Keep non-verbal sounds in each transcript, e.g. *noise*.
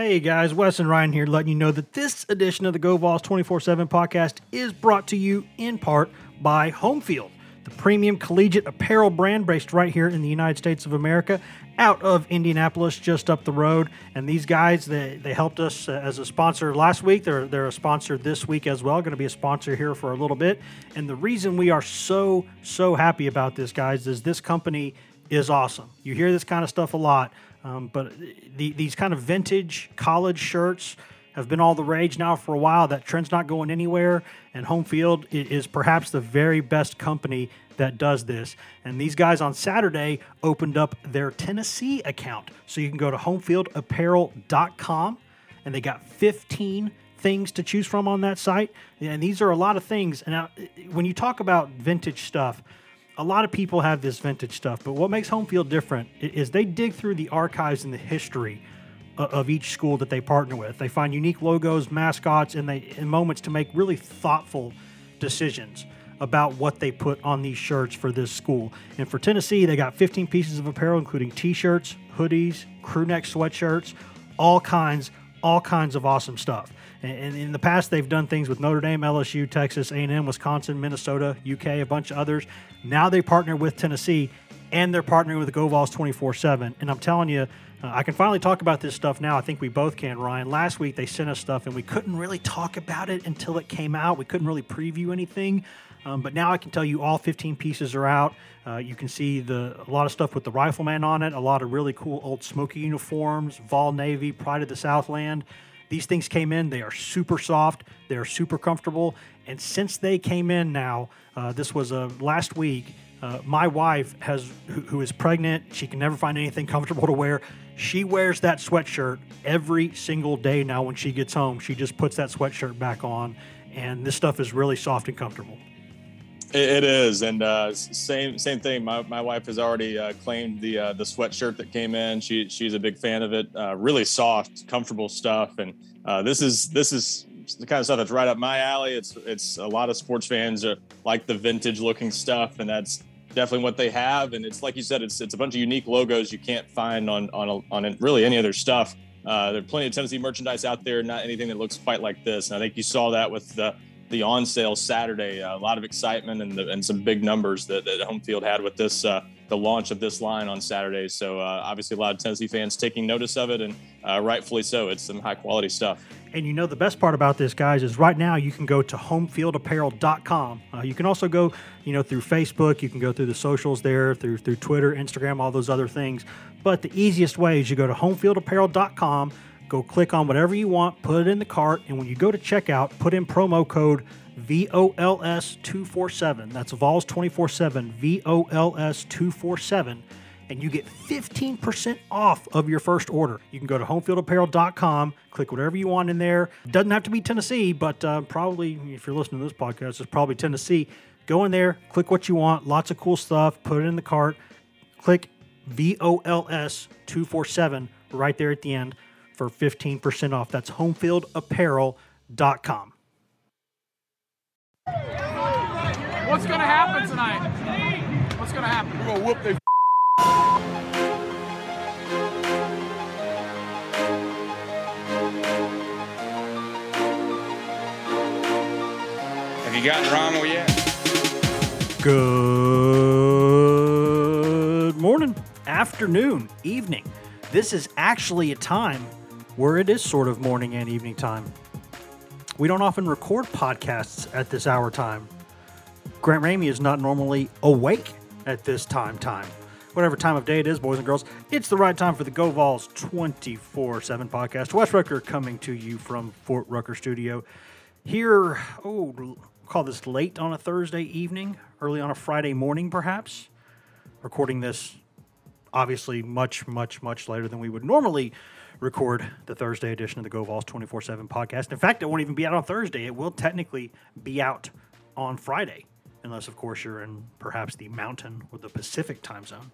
Hey guys, Wes and Ryan here, letting you know that this edition of the Go Vols 24 7 podcast is brought to you in part by Homefield, the premium collegiate apparel brand based right here in the United States of America, out of Indianapolis, just up the road. And these guys, they, they helped us uh, as a sponsor last week. They're, they're a sponsor this week as well, going to be a sponsor here for a little bit. And the reason we are so, so happy about this, guys, is this company is awesome. You hear this kind of stuff a lot. Um, but the, these kind of vintage college shirts have been all the rage now for a while. That trend's not going anywhere, and Home Field is perhaps the very best company that does this. And these guys on Saturday opened up their Tennessee account. So you can go to homefieldapparel.com, and they got 15 things to choose from on that site. And these are a lot of things. And now, when you talk about vintage stuff, a lot of people have this vintage stuff, but what makes Homefield different is they dig through the archives and the history of each school that they partner with. They find unique logos, mascots, and they in moments to make really thoughtful decisions about what they put on these shirts for this school. And for Tennessee, they got 15 pieces of apparel, including t-shirts, hoodies, crew neck sweatshirts, all kinds, all kinds of awesome stuff. And in the past, they've done things with Notre Dame, LSU, Texas, A&M, Wisconsin, Minnesota, UK, a bunch of others. Now they partner with Tennessee, and they're partnering with GoVols 24/7. And I'm telling you, uh, I can finally talk about this stuff now. I think we both can, Ryan. Last week they sent us stuff, and we couldn't really talk about it until it came out. We couldn't really preview anything. Um, but now I can tell you all 15 pieces are out. Uh, you can see the a lot of stuff with the rifleman on it, a lot of really cool old Smoky uniforms, Vol Navy, Pride of the Southland. These things came in, they are super soft, they are super comfortable. And since they came in now, uh, this was uh, last week, uh, my wife has who, who is pregnant, she can never find anything comfortable to wear. She wears that sweatshirt every single day now when she gets home. She just puts that sweatshirt back on, and this stuff is really soft and comfortable. It is, and uh, same same thing. My, my wife has already uh, claimed the uh, the sweatshirt that came in. She she's a big fan of it. Uh, really soft, comfortable stuff, and uh, this is this is the kind of stuff that's right up my alley. It's it's a lot of sports fans are like the vintage looking stuff, and that's definitely what they have. And it's like you said, it's it's a bunch of unique logos you can't find on on a, on really any other stuff. Uh, there are plenty of Tennessee merchandise out there, not anything that looks quite like this. And I think you saw that with the the on sale Saturday. Uh, a lot of excitement and, the, and some big numbers that, that home field had with this uh, the launch of this line on Saturday. So uh, obviously a lot of Tennessee fans taking notice of it, and uh, rightfully so. It's some high quality stuff. And you know the best part about this, guys, is right now you can go to homefieldapparel.com. Uh, you can also go, you know, through Facebook. You can go through the socials there, through through Twitter, Instagram, all those other things. But the easiest way is you go to homefieldapparel.com Go click on whatever you want, put it in the cart, and when you go to checkout, put in promo code VOLS247. That's VOLS 247, VOLS247, and you get 15% off of your first order. You can go to homefieldapparel.com, click whatever you want in there. Doesn't have to be Tennessee, but uh, probably, if you're listening to this podcast, it's probably Tennessee. Go in there, click what you want, lots of cool stuff, put it in the cart, click VOLS247 right there at the end for 15% off. That's homefieldapparel.com. What's going to happen tonight? What's going to happen? We're going to whoop their Have you gotten Rommel yet? Good morning, afternoon, evening. This is actually a time where it is sort of morning and evening time. We don't often record podcasts at this hour time. Grant Ramey is not normally awake at this time time. Whatever time of day it is, boys and girls, it's the right time for the Go Vols 24 7 podcast. Wes Rucker coming to you from Fort Rucker Studio. Here, oh, call this late on a Thursday evening, early on a Friday morning, perhaps. Recording this obviously much, much, much later than we would normally record the Thursday edition of the Go Vols 24 7 podcast. In fact, it won't even be out on Thursday. It will technically be out on Friday, unless, of course, you're in perhaps the mountain or the Pacific time zone.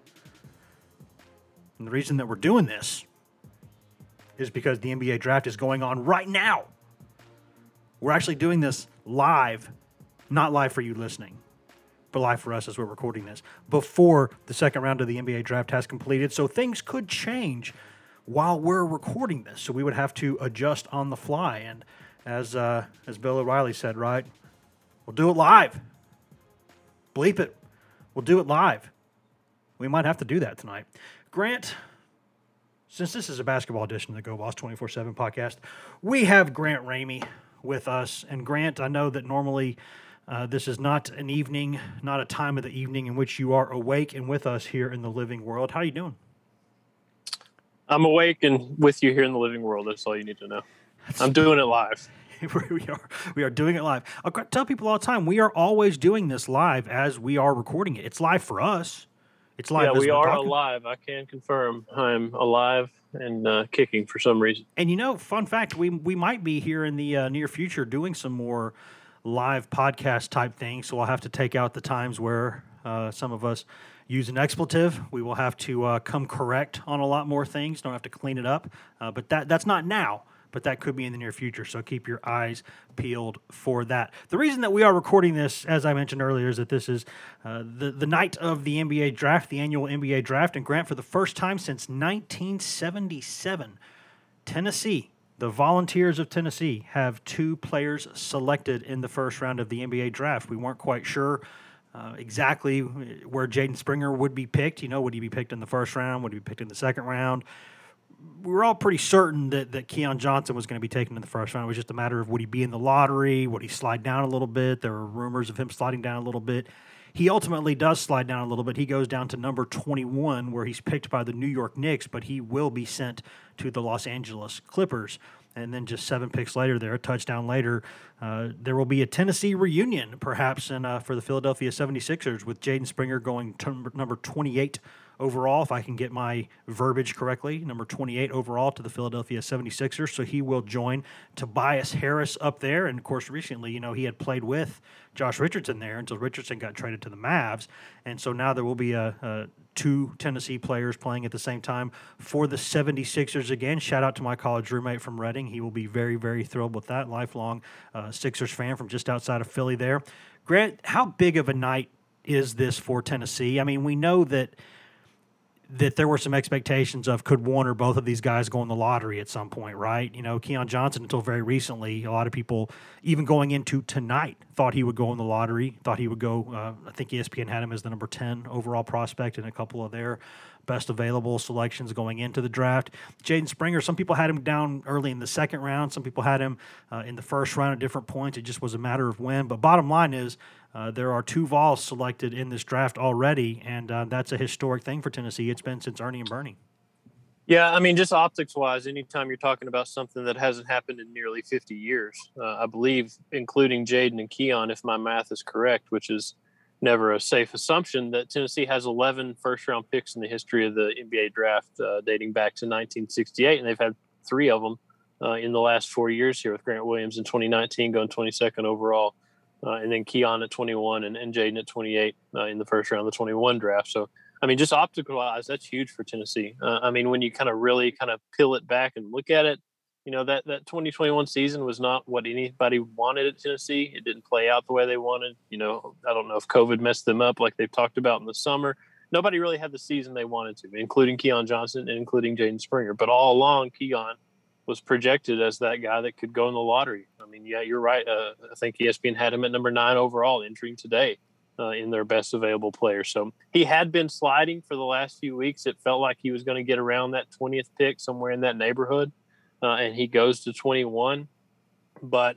And the reason that we're doing this is because the NBA draft is going on right now. We're actually doing this live, not live for you listening, but live for us as we're recording this before the second round of the NBA draft has completed. So things could change while we're recording this, so we would have to adjust on the fly. And as uh, as Bill O'Reilly said, right, we'll do it live. Bleep it. We'll do it live. We might have to do that tonight. Grant, since this is a basketball edition of the Go Vols 24 7 podcast, we have Grant Ramey with us. And Grant, I know that normally uh, this is not an evening, not a time of the evening in which you are awake and with us here in the living world. How are you doing? I'm awake and with you here in the living world. That's all you need to know. I'm doing it live. *laughs* we are we are doing it live. I tell people all the time we are always doing this live as we are recording it. It's live for us. It's live. Yeah, we are talking. alive. I can confirm I'm alive and uh, kicking for some reason. And you know, fun fact: we we might be here in the uh, near future doing some more live podcast type things. So I'll have to take out the times where uh, some of us use an expletive. We will have to uh, come correct on a lot more things. Don't have to clean it up. Uh, but that that's not now but that could be in the near future. So keep your eyes peeled for that. The reason that we are recording this, as I mentioned earlier, is that this is uh, the, the night of the NBA draft, the annual NBA draft. And Grant, for the first time since 1977, Tennessee, the Volunteers of Tennessee, have two players selected in the first round of the NBA draft. We weren't quite sure. Uh, exactly where Jaden Springer would be picked. You know, would he be picked in the first round? Would he be picked in the second round? we were all pretty certain that, that Keon Johnson was going to be taken in the first round. It was just a matter of would he be in the lottery? Would he slide down a little bit? There were rumors of him sliding down a little bit. He ultimately does slide down a little bit. He goes down to number 21, where he's picked by the New York Knicks, but he will be sent to the Los Angeles Clippers. And then just seven picks later, there, a touchdown later, uh, there will be a Tennessee reunion, perhaps, in, uh, for the Philadelphia 76ers, with Jaden Springer going to number 28 overall, if I can get my verbiage correctly, number 28 overall to the Philadelphia 76ers. So he will join Tobias Harris up there. And of course, recently, you know, he had played with Josh Richardson there until Richardson got traded to the Mavs. And so now there will be a, a two Tennessee players playing at the same time for the 76ers again. Shout out to my college roommate from Reading. He will be very, very thrilled with that. Lifelong uh, Sixers fan from just outside of Philly there. Grant, how big of a night is this for Tennessee? I mean, we know that that there were some expectations of could one or both of these guys go in the lottery at some point, right? You know, Keon Johnson until very recently, a lot of people even going into tonight thought he would go in the lottery, thought he would go. Uh, I think ESPN had him as the number ten overall prospect in a couple of their best available selections going into the draft. Jaden Springer, some people had him down early in the second round, some people had him uh, in the first round at different points. It just was a matter of when. But bottom line is, uh, there are two Vols selected in this draft already, and uh, that's a historic thing for Tennessee. It's been since Ernie and Bernie. Yeah, I mean, just optics wise, anytime you're talking about something that hasn't happened in nearly 50 years, uh, I believe, including Jaden and Keon, if my math is correct, which is never a safe assumption, that Tennessee has 11 first round picks in the history of the NBA draft uh, dating back to 1968, and they've had three of them uh, in the last four years here with Grant Williams in 2019 going 22nd overall uh, and then Keon at 21 and, and Jaden at 28 uh, in the first round of the 21 draft. So, I mean, just optical wise, that's huge for Tennessee. Uh, I mean, when you kind of really kind of peel it back and look at it, you know, that, that 2021 season was not what anybody wanted at Tennessee. It didn't play out the way they wanted. You know, I don't know if COVID messed them up like they've talked about in the summer. Nobody really had the season they wanted to, including Keon Johnson and including Jaden Springer. But all along, Keon was projected as that guy that could go in the lottery. I mean, yeah, you're right. Uh, I think ESPN had him at number nine overall entering today uh, in their best available player. So he had been sliding for the last few weeks. It felt like he was going to get around that 20th pick somewhere in that neighborhood, uh, and he goes to 21. But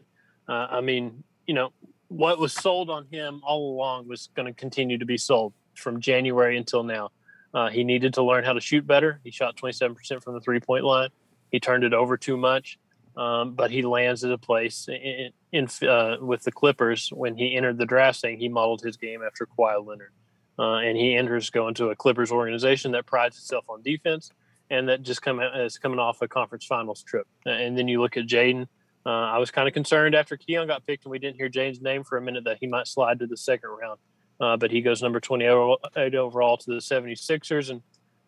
uh, I mean, you know, what was sold on him all along was going to continue to be sold from January until now. Uh, he needed to learn how to shoot better. He shot 27% from the three point line he turned it over too much, um, but he lands at a place in, in uh, with the Clippers when he entered the draft, saying he modeled his game after Kawhi Leonard, uh, and he enters going to a Clippers organization that prides itself on defense and that just come is coming off a conference finals trip. And then you look at Jaden. Uh, I was kind of concerned after Keon got picked and we didn't hear Jaden's name for a minute that he might slide to the second round. Uh, but he goes number 28 overall to the 76ers. And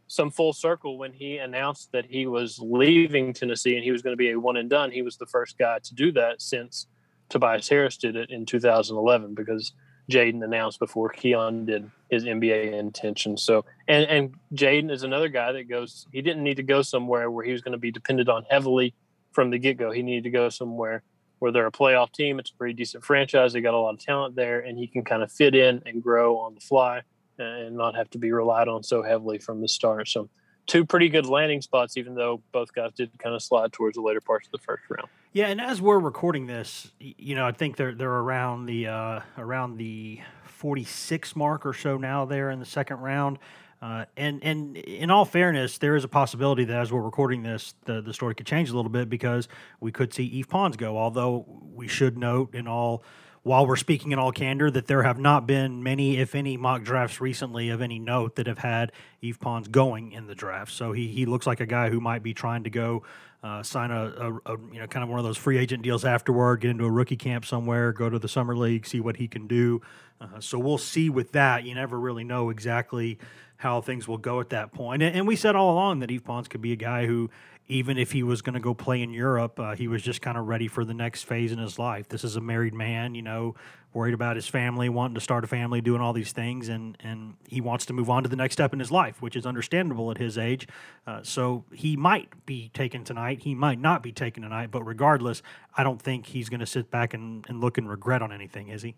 some full circle when he announced that he was leaving Tennessee and he was going to be a one and done. He was the first guy to do that since Tobias Harris did it in 2011 because Jaden announced before Keon did his NBA intention. So, and and Jaden is another guy that goes. He didn't need to go somewhere where he was going to be depended on heavily from the get go. He needed to go somewhere where they're a playoff team. It's a pretty decent franchise. They got a lot of talent there, and he can kind of fit in and grow on the fly and not have to be relied on so heavily from the start. So, two pretty good landing spots, even though both guys did kind of slide towards the later parts of the first round. Yeah, and as we're recording this, you know, I think they're they're around the uh, around the 46 mark or so now there in the second round. Uh, and and in all fairness, there is a possibility that as we're recording this, the, the story could change a little bit because we could see Yves Pons go. Although we should note in all while we're speaking in all candor that there have not been many, if any, mock drafts recently of any note that have had Yves Pons going in the draft. So he he looks like a guy who might be trying to go uh, sign a, a, a, you know kind of one of those free agent deals afterward, get into a rookie camp somewhere, go to the summer league, see what he can do. Uh, so we'll see with that. You never really know exactly how things will go at that point. And, and we said all along that Yves Pons could be a guy who, even if he was going to go play in Europe, uh, he was just kind of ready for the next phase in his life. This is a married man, you know, worried about his family, wanting to start a family, doing all these things, and and he wants to move on to the next step in his life, which is understandable at his age. Uh, so he might be taken tonight, he might not be taken tonight, but regardless, I don't think he's going to sit back and, and look and regret on anything, is he?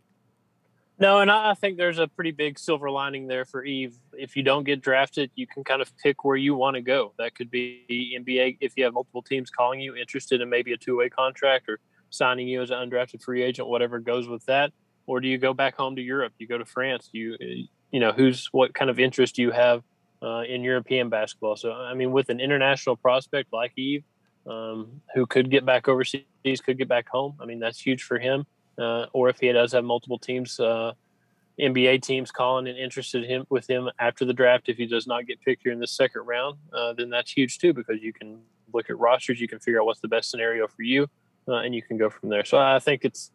No, and I think there's a pretty big silver lining there for Yves. If you don't get drafted, you can kind of pick where you want to go. That could be NBA if you have multiple teams calling you interested in maybe a two way contract or signing you as an undrafted free agent, whatever goes with that. Or do you go back home to Europe? You go to France. You you know who's what kind of interest do you have uh, in European basketball? So I mean, with an international prospect like Yves, um, who could get back overseas, could get back home. I mean, that's huge for him uh, or if he does have multiple teams, uh, NBA teams calling and interested him with him after the draft, if he does not get picked here in the second round, uh, then that's huge too because you can look at rosters, you can figure out what's the best scenario for you, uh, and you can go from there. So I think it's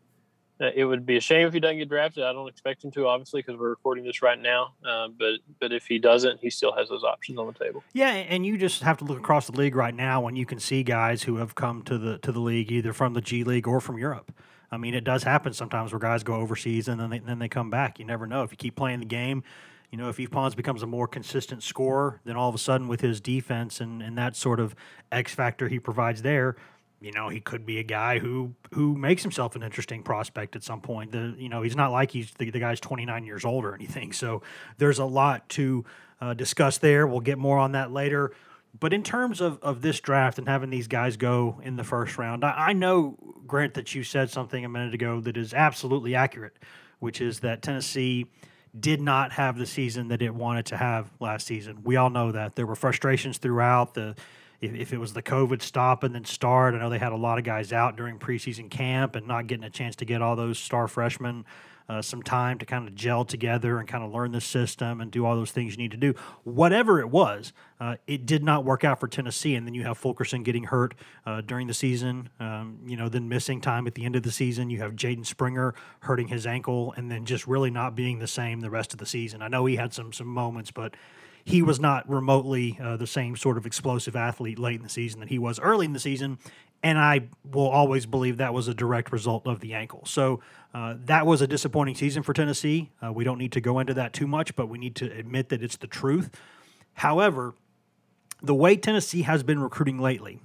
it would be a shame if he doesn't get drafted. I don't expect him to, obviously, because we're recording this right now. Uh, but but if he doesn't, he still has those options on the table. Yeah, and you just have to look across the league right now when you can see guys who have come to the to the league either from the G League or from Europe. I mean, it does happen sometimes where guys go overseas and then they, then they come back. You never know if you keep playing the game. You know, if Yves Pons becomes a more consistent scorer, then all of a sudden with his defense and, and that sort of X factor he provides there, you know, he could be a guy who who makes himself an interesting prospect at some point. The you know, he's not like he's the, the guy's 29 years old or anything. So there's a lot to uh, discuss there. We'll get more on that later. But in terms of, of this draft and having these guys go in the first round, I, I know, Grant, that you said something a minute ago that is absolutely accurate, which is that Tennessee did not have the season that it wanted to have last season. We all know that. There were frustrations throughout. The if, if it was the COVID stop and then start, I know they had a lot of guys out during preseason camp and not getting a chance to get all those star freshmen uh, some time to kind of gel together and kind of learn the system and do all those things you need to do. Whatever it was, uh, it did not work out for Tennessee. And then you have Fulkerson getting hurt uh, during the season, um, you know, then missing time at the end of the season. You have Jaden Springer hurting his ankle and then just really not being the same the rest of the season. I know he had some some moments, but he was not remotely uh, the same sort of explosive athlete late in the season that he was early in the season. And I will always believe that was a direct result of the ankle. So uh, that was a disappointing season for Tennessee. Uh, we don't need to go into that too much, but we need to admit that it's the truth. However, the way Tennessee has been recruiting lately,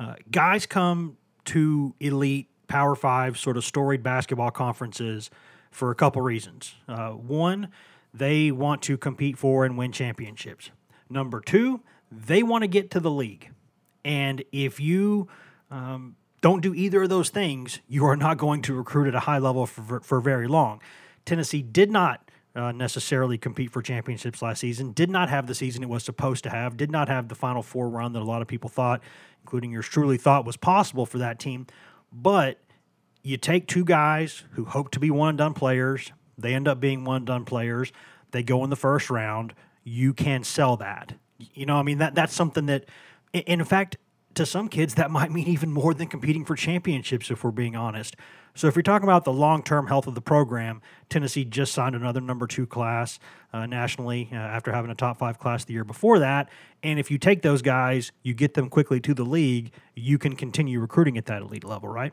uh, guys come to elite Power Five sort of storied basketball conferences for a couple reasons. Uh, one, they want to compete for and win championships. Number two, they want to get to the league. And if you um, don't do either of those things, you are not going to recruit at a high level for, for very long. Tennessee did not uh, necessarily compete for championships last season, did not have the season it was supposed to have, did not have the Final Four run that a lot of people thought, including yours truly, thought was possible for that team. But you take two guys who hope to be one and done players, they end up being one done players. They go in the first round. You can sell that. You know, I mean that that's something that, in fact, to some kids that might mean even more than competing for championships if we're being honest. So if you're talking about the long-term health of the program, Tennessee just signed another number two class uh, nationally uh, after having a top five class the year before that. And if you take those guys, you get them quickly to the league, you can continue recruiting at that elite level, right?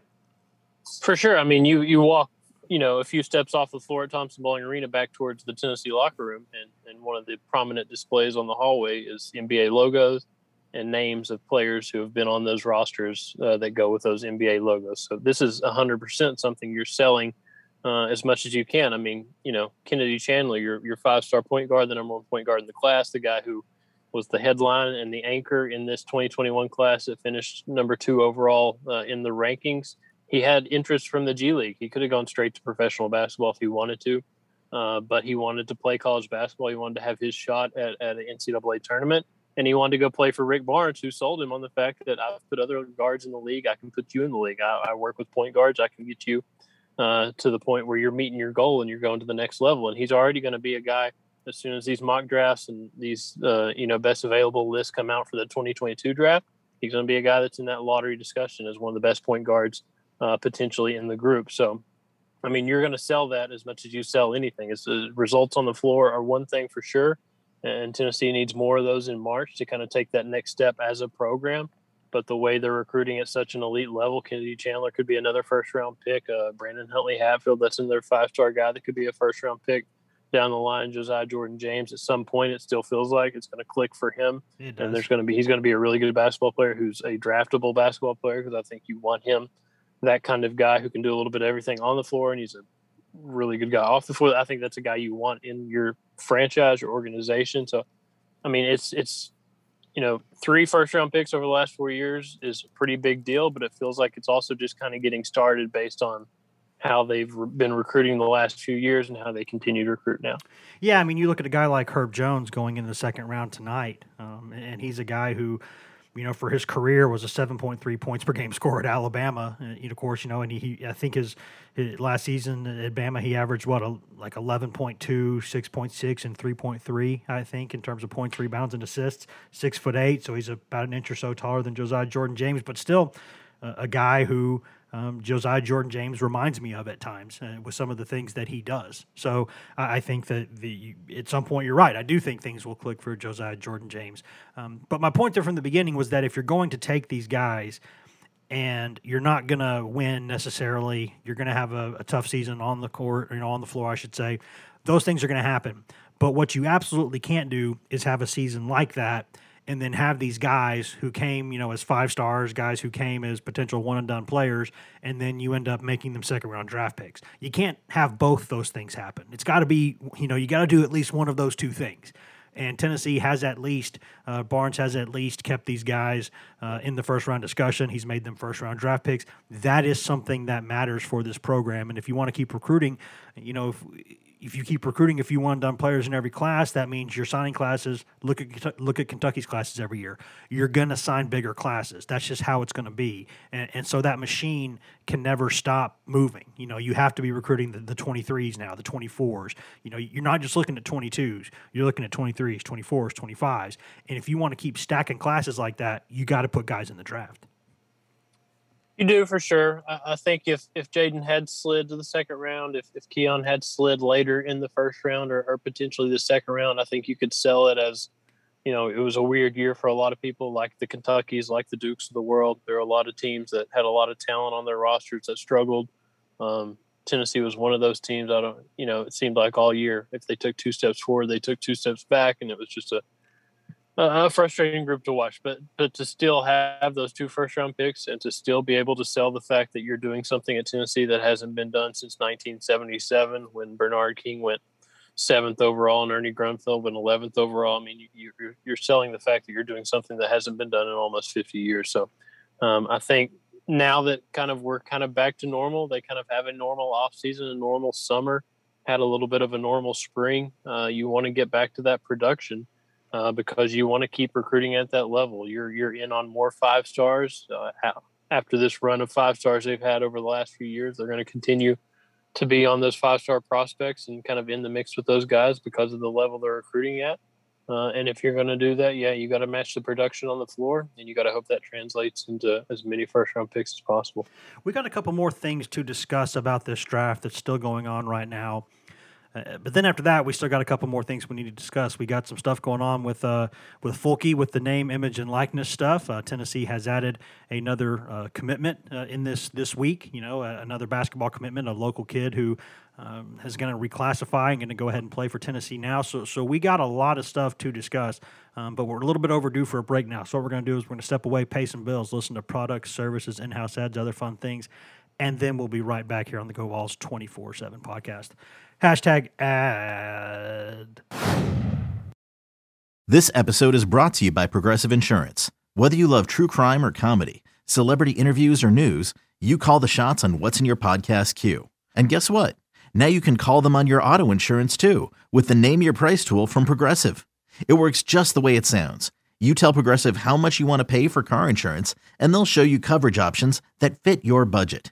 For sure. I mean, you you walk you know, a few steps off the floor at Thompson Boling Arena back towards the Tennessee locker room. And, and one of the prominent displays on the hallway is NBA logos and names of players who have been on those rosters uh, that go with those NBA logos. So this is 100% something you're selling uh, as much as you can. I mean, you know, Kennedy Chandler, your, your five star point guard, the number one point guard in the class, the guy who was the headline and the anchor in this 2021 class that finished number two overall uh, in the rankings he had interest from the G League. He could have gone straight to professional basketball if he wanted to, uh, but he wanted to play college basketball. He wanted to have his shot at, at an NCAA tournament, and he wanted to go play for Rick Barnes, who sold him on the fact that I've put other guards in the league. I can put you in the league. I, I work with point guards. I can get you uh, to the point where you're meeting your goal and you're going to the next level. And he's already going to be a guy as soon as these mock drafts and these uh, you know best available lists come out for the 2022 draft. He's going to be a guy that's in that lottery discussion as one of the best point guards uh, potentially in the group. So, I mean, you're going to sell that as much as you sell anything. It's the results on the floor are one thing for sure, and Tennessee needs more of those in March to kind of take that next step as a program. But the way they're recruiting at such an elite level, Kennedy Chandler could be another first round pick. Uh, Brandon Huntley Hatfield, that's another five star guy, that could be a first round pick down the line. Josiah Jordan James, at some point, it still feels like it's going to click for him, and there's going to be he's going to be a really good basketball player who's a draftable basketball player because I think you want him that kind of guy who can do a little bit of everything on the floor, and he's a really good guy off the floor. I think that's a guy you want in your franchise or organization. So, I mean, it's it's you know three first round picks over the last four years is a pretty big deal, but it feels like it's also just kind of getting started based on how they've been recruiting the last few years and how they continue to recruit now. Yeah, I mean, you look at a guy like Herb Jones going into the second round tonight, um, and he's a guy who you know, for his career was a 7.3 points per game score at Alabama. And, of course, you know, and he, I think his, his last season at Bama, he averaged what, a, like 11.2, 6.6, and 3.3, I think, in terms of points, rebounds, and assists. Six foot eight, so he's about an inch or so taller than Josiah Jordan James, but still uh, a guy who um, Josiah Jordan James reminds me of at times uh, with some of the things that he does. So I, I, think that the at some point you're right. I do think things will click for Josiah Jordan James. Um, but my point there from the beginning was that if you're going to take these guys and you're not going to win necessarily, you're going to have a, a tough season on the court, you know, on the floor, I should say. Those things are going to happen. But what you absolutely can't do is have a season like that and then have these guys who came, you know, as five stars, guys who came as potential one and done players, and then you end up making them second round draft picks. You can't have both those things happen. It's got to be, you know, you got to do at least one of those two things. And Tennessee has at least, uh, Barnes has at least kept these guys uh, in the first round discussion. He's made them first round draft picks. That is something that matters for this program. And if you want to keep recruiting, you know, if, if you keep recruiting a few one done players in every class, that means you're signing classes. Look at look at Kentucky's classes every year. You're going to sign bigger classes. That's just how it's going to be. And, and so that machine can never stop moving. You know, you have to be recruiting the, the 23s now, the 24s. You know, you're not just looking at 22s. You're looking at 23s, 24s, 25s. And if you want to keep stacking classes like that, you got to put guys in the draft. You do for sure. I, I think if if Jaden had slid to the second round, if if Keon had slid later in the first round or, or potentially the second round, I think you could sell it as, you know, it was a weird year for a lot of people, like the Kentuckys, like the Dukes of the world. There are a lot of teams that had a lot of talent on their rosters that struggled. Um, Tennessee was one of those teams. I don't, you know, it seemed like all year if they took two steps forward, they took two steps back, and it was just a a frustrating group to watch, but but to still have those two first round picks and to still be able to sell the fact that you're doing something at Tennessee that hasn't been done since 1977 when Bernard King went seventh overall and Ernie Grunfeld went 11th overall. I mean, you, are you're selling the fact that you're doing something that hasn't been done in almost 50 years. So um, I think now that kind of we're kind of back to normal, they kind of have a normal off season, a normal summer, had a little bit of a normal spring. Uh, you want to get back to that production uh, because you want to keep recruiting at that level. You're you're in on more five stars uh, after this run of five stars they've had over the last few years. They're going to continue to be on those five star prospects and kind of in the mix with those guys because of the level they're recruiting at. Uh, and if you're going to do that, yeah, you got to match the production on the floor, and you got to hope that translates into as many first round picks as possible. We got a couple more things to discuss about this draft that's still going on right now. Uh, but then after that, we still got a couple more things we need to discuss. We got some stuff going on with uh, with Fulke with the name, image, and likeness stuff. Uh, Tennessee has added another uh, commitment uh, in this this week. You know, another basketball commitment, a local kid who um, is going to reclassify and going to go ahead and play for Tennessee now. So, so we got a lot of stuff to discuss, um, but we're a little bit overdue for a break now. So what we're going to do is we're going to step away, pay some bills, listen to products, services, in-house ads, other fun things, and then we'll be right back here on the Go Vols 24/7 podcast. Hashtag ad. This episode is brought to you by Progressive Insurance. Whether you love true crime or comedy, celebrity interviews or news, you call the shots on what's in your podcast queue. And guess what? Now you can call them on your auto insurance too with the Name Your Price tool from Progressive. It works just the way it sounds. You tell Progressive how much you want to pay for car insurance, and they'll show you coverage options that fit your budget.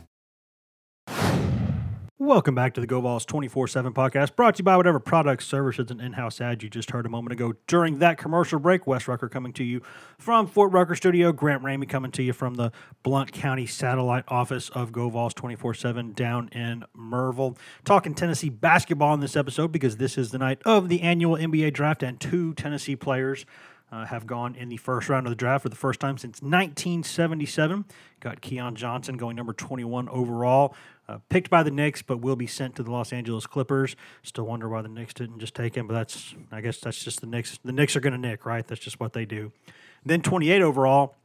Welcome back to the Go Vols 24 7 podcast, brought to you by whatever products, services, and in house ad you just heard a moment ago. During that commercial break, Wes Rucker coming to you from Fort Rucker Studio, Grant Ramey coming to you from the Blount County satellite office of Go Vols 24 7 down in Maryville. Talking Tennessee basketball in this episode because this is the night of the annual NBA draft, and two Tennessee players uh, have gone in the first round of the draft for the first time since 1977. Got Keon Johnson going number 21 overall, uh, picked by the Knicks, but will be sent to the Los Angeles Clippers. Still wonder why the Knicks didn't just take him, but that's I guess that's just the Knicks. The Knicks are going to nick, right? That's just what they do. Then 28 overall,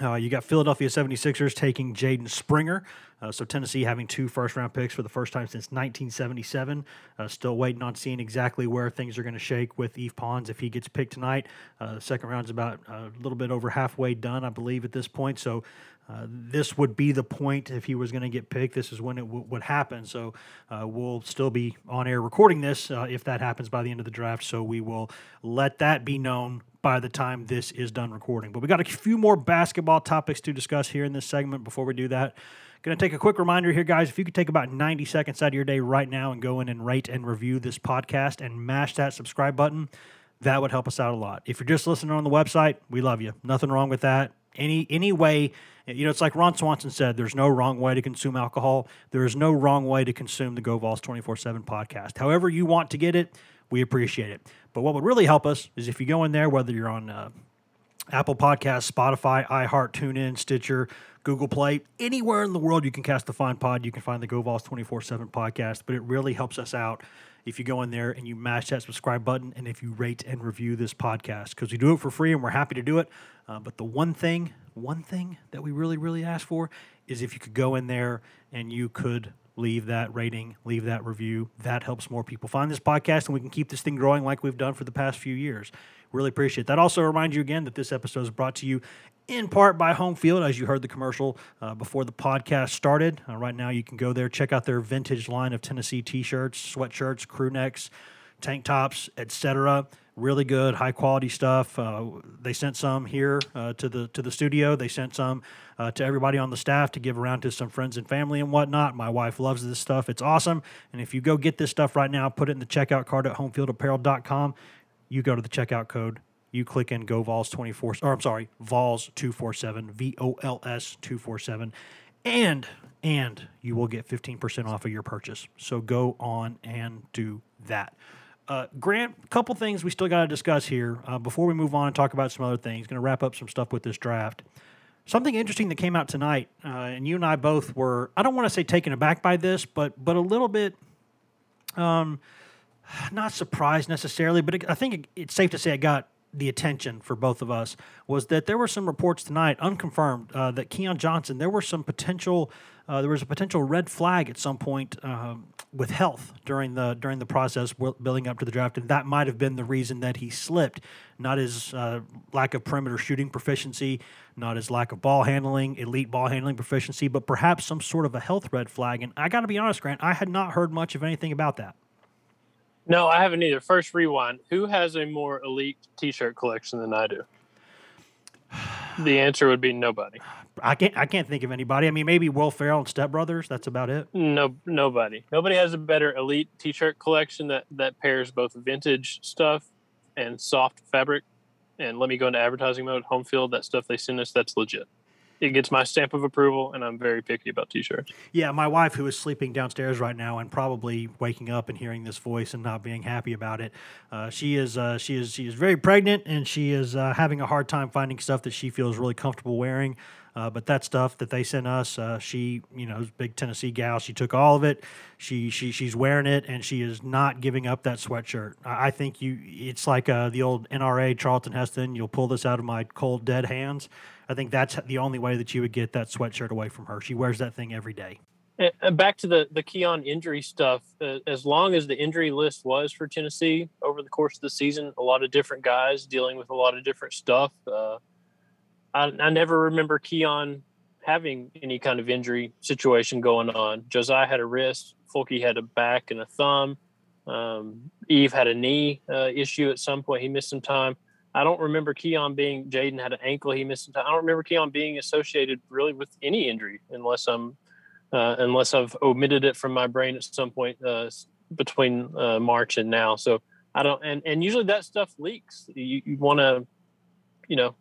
uh, you got Philadelphia 76ers taking Jaden Springer. Uh, so Tennessee having two first round picks for the first time since 1977. Uh, still waiting on seeing exactly where things are going to shake with Yves Pons if he gets picked tonight. Uh, the second round is about a little bit over halfway done, I believe, at this point. So uh, this would be the point if he was going to get picked. This is when it w- would happen. So uh, we'll still be on air recording this uh, if that happens by the end of the draft. So we will let that be known by the time this is done recording. But we got a few more basketball topics to discuss here in this segment. Before we do that, going to take a quick reminder here, guys. If you could take about 90 seconds out of your day right now and go in and rate and review this podcast and mash that subscribe button, that would help us out a lot. If you're just listening on the website, we love you. Nothing wrong with that. Any any way you know, it's like Ron Swanson said there's no wrong way to consume alcohol. There is no wrong way to consume the Go Vols 24 7 podcast. However, you want to get it, we appreciate it. But what would really help us is if you go in there, whether you're on uh, Apple Podcasts, Spotify, iHeart, TuneIn, Stitcher, Google Play, anywhere in the world you can cast the Fine Pod, you can find the Go Vols 24 7 podcast. But it really helps us out if you go in there and you mash that subscribe button and if you rate and review this podcast because we do it for free and we're happy to do it. Uh, but the one thing, one thing that we really, really ask for is if you could go in there and you could leave that rating, leave that review. That helps more people find this podcast and we can keep this thing growing like we've done for the past few years. Really appreciate that. Also, remind you again that this episode is brought to you in part by Home Field, as you heard the commercial uh, before the podcast started. Uh, right now, you can go there, check out their vintage line of Tennessee t shirts, sweatshirts, crew necks, tank tops, etc. Really good, high quality stuff. Uh, they sent some here uh, to the to the studio. They sent some uh, to everybody on the staff to give around to some friends and family and whatnot. My wife loves this stuff. It's awesome. And if you go get this stuff right now, put it in the checkout card at homefieldapparel.com. You go to the checkout code you click in Go Vols 24, or I'm sorry, Vols 247, V O L S 247, and and you will get 15% off of your purchase. So go on and do that. Uh, Grant, a couple things we still got to discuss here uh, before we move on and talk about some other things. Going to wrap up some stuff with this draft. Something interesting that came out tonight, uh, and you and I both were, I don't want to say taken aback by this, but but a little bit, um, not surprised necessarily, but it, I think it, it's safe to say it got the attention for both of us was that there were some reports tonight, unconfirmed, uh, that Keon Johnson, there were some potential, uh, there was a potential red flag at some point um, with health during the during the process building up to the draft, and that might have been the reason that he slipped. Not his uh, lack of perimeter shooting proficiency, not his lack of ball handling, elite ball handling proficiency, but perhaps some sort of a health red flag. And I got to be honest, Grant, I had not heard much of anything about that. No, I haven't either. First rewind. Who has a more elite T-shirt collection than I do? The answer would be nobody. I can't. I can't think of anybody. I mean, maybe Will Ferrell and Step Brothers. That's about it. No, nobody. Nobody has a better elite T-shirt collection that that pairs both vintage stuff and soft fabric. And let me go into advertising mode. Home field. That stuff they send us. That's legit it gets my stamp of approval, and I'm very picky about t-shirts. Yeah, my wife, who is sleeping downstairs right now and probably waking up and hearing this voice and not being happy about it, uh, she is uh, she is she is very pregnant and she is uh, having a hard time finding stuff that she feels really comfortable wearing. Uh, but that stuff that they sent us, uh, she, you know, big Tennessee gal. She took all of it. She, she, she's wearing it, and she is not giving up that sweatshirt. I, I think you, it's like uh, the old NRA Charlton Heston. You'll pull this out of my cold dead hands. I think that's the only way that you would get that sweatshirt away from her. She wears that thing every day. And back to the the Keon injury stuff. Uh, as long as the injury list was for Tennessee over the course of the season, a lot of different guys dealing with a lot of different stuff. Uh, I, I never remember Keon having any kind of injury situation going on. Josiah had a wrist, Fulke had a back and a thumb. Um, Yves had a knee uh, issue at some point. He missed some time. I don't remember Keon being Jaden had an ankle. He missed. I don't remember Keon being associated really with any injury unless I'm uh, unless I've omitted it from my brain at some point uh, between uh, March and now. So I don't and and usually that stuff leaks. You, you want to, you know,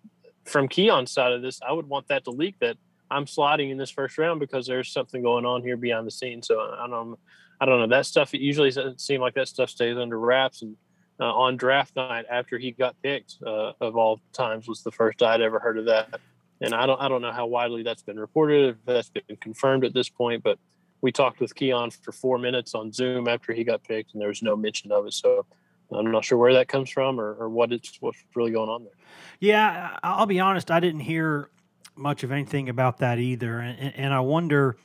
from Keon's side of this, I would want that to leak that I'm sliding in this first round because there's something going on here behind the scenes. So I don't, I don't know that stuff. It usually doesn't seem like that stuff stays under wraps. And uh, on draft night, after he got picked, uh, of all times, was the first I'd ever heard of that. And I don't, I don't know how widely that's been reported, if that's been confirmed at this point. But we talked with Keon for four minutes on Zoom after he got picked, and there was no mention of it. So I'm not sure where that comes from or, or what it's what's really going on there. Yeah, I'll be honest. I didn't hear much of anything about that either, and, and I wonder.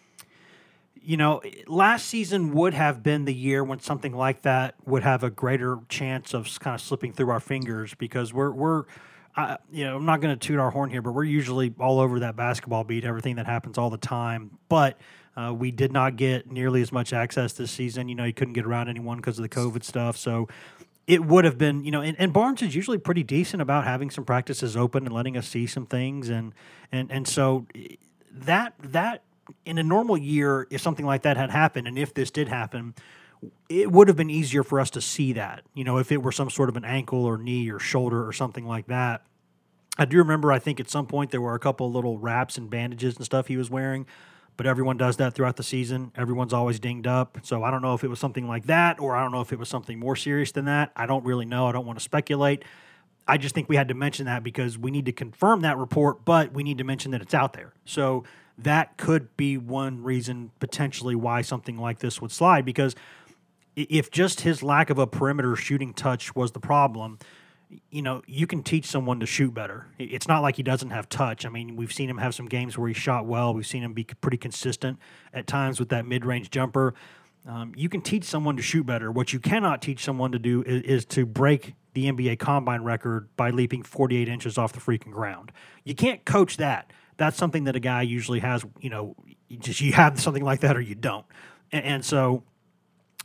You know, last season would have been the year when something like that would have a greater chance of kind of slipping through our fingers because we're we're. I, you know, I'm not going to toot our horn here, but we're usually all over that basketball beat, everything that happens all the time. But uh, we did not get nearly as much access this season. You know, you couldn't get around anyone because of the COVID stuff. So it would have been, you know, and, and, Barnes is usually pretty decent about having some practices open and letting us see some things, and and and so that that in a normal year, if something like that had happened, and if this did happen, it would have been easier for us to see that, you know, if it were some sort of an ankle or knee or shoulder or something like that. I do remember, I think at some point there were a couple of little wraps and bandages and stuff he was wearing but everyone does that throughout the season. Everyone's always dinged up. So I don't know if it was something like that or I don't know if it was something more serious than that. I don't really know. I don't want to speculate. I just think we had to mention that because we need to confirm that report, but we need to mention that it's out there. So that could be one reason potentially why something like this would slide because if just his lack of a perimeter shooting touch was the problem, you know, you can teach someone to shoot better. It's not like he doesn't have touch. I mean, we've seen him have some games where he shot well. We've seen him be pretty consistent at times with that mid range jumper. Um, you can teach someone to shoot better. What you cannot teach someone to do is, is, to break the NBA combine record by leaping 48 inches off the freaking ground. You can't coach that. That's something that a guy usually has, you know, you just you have something like that or you don't. And, and so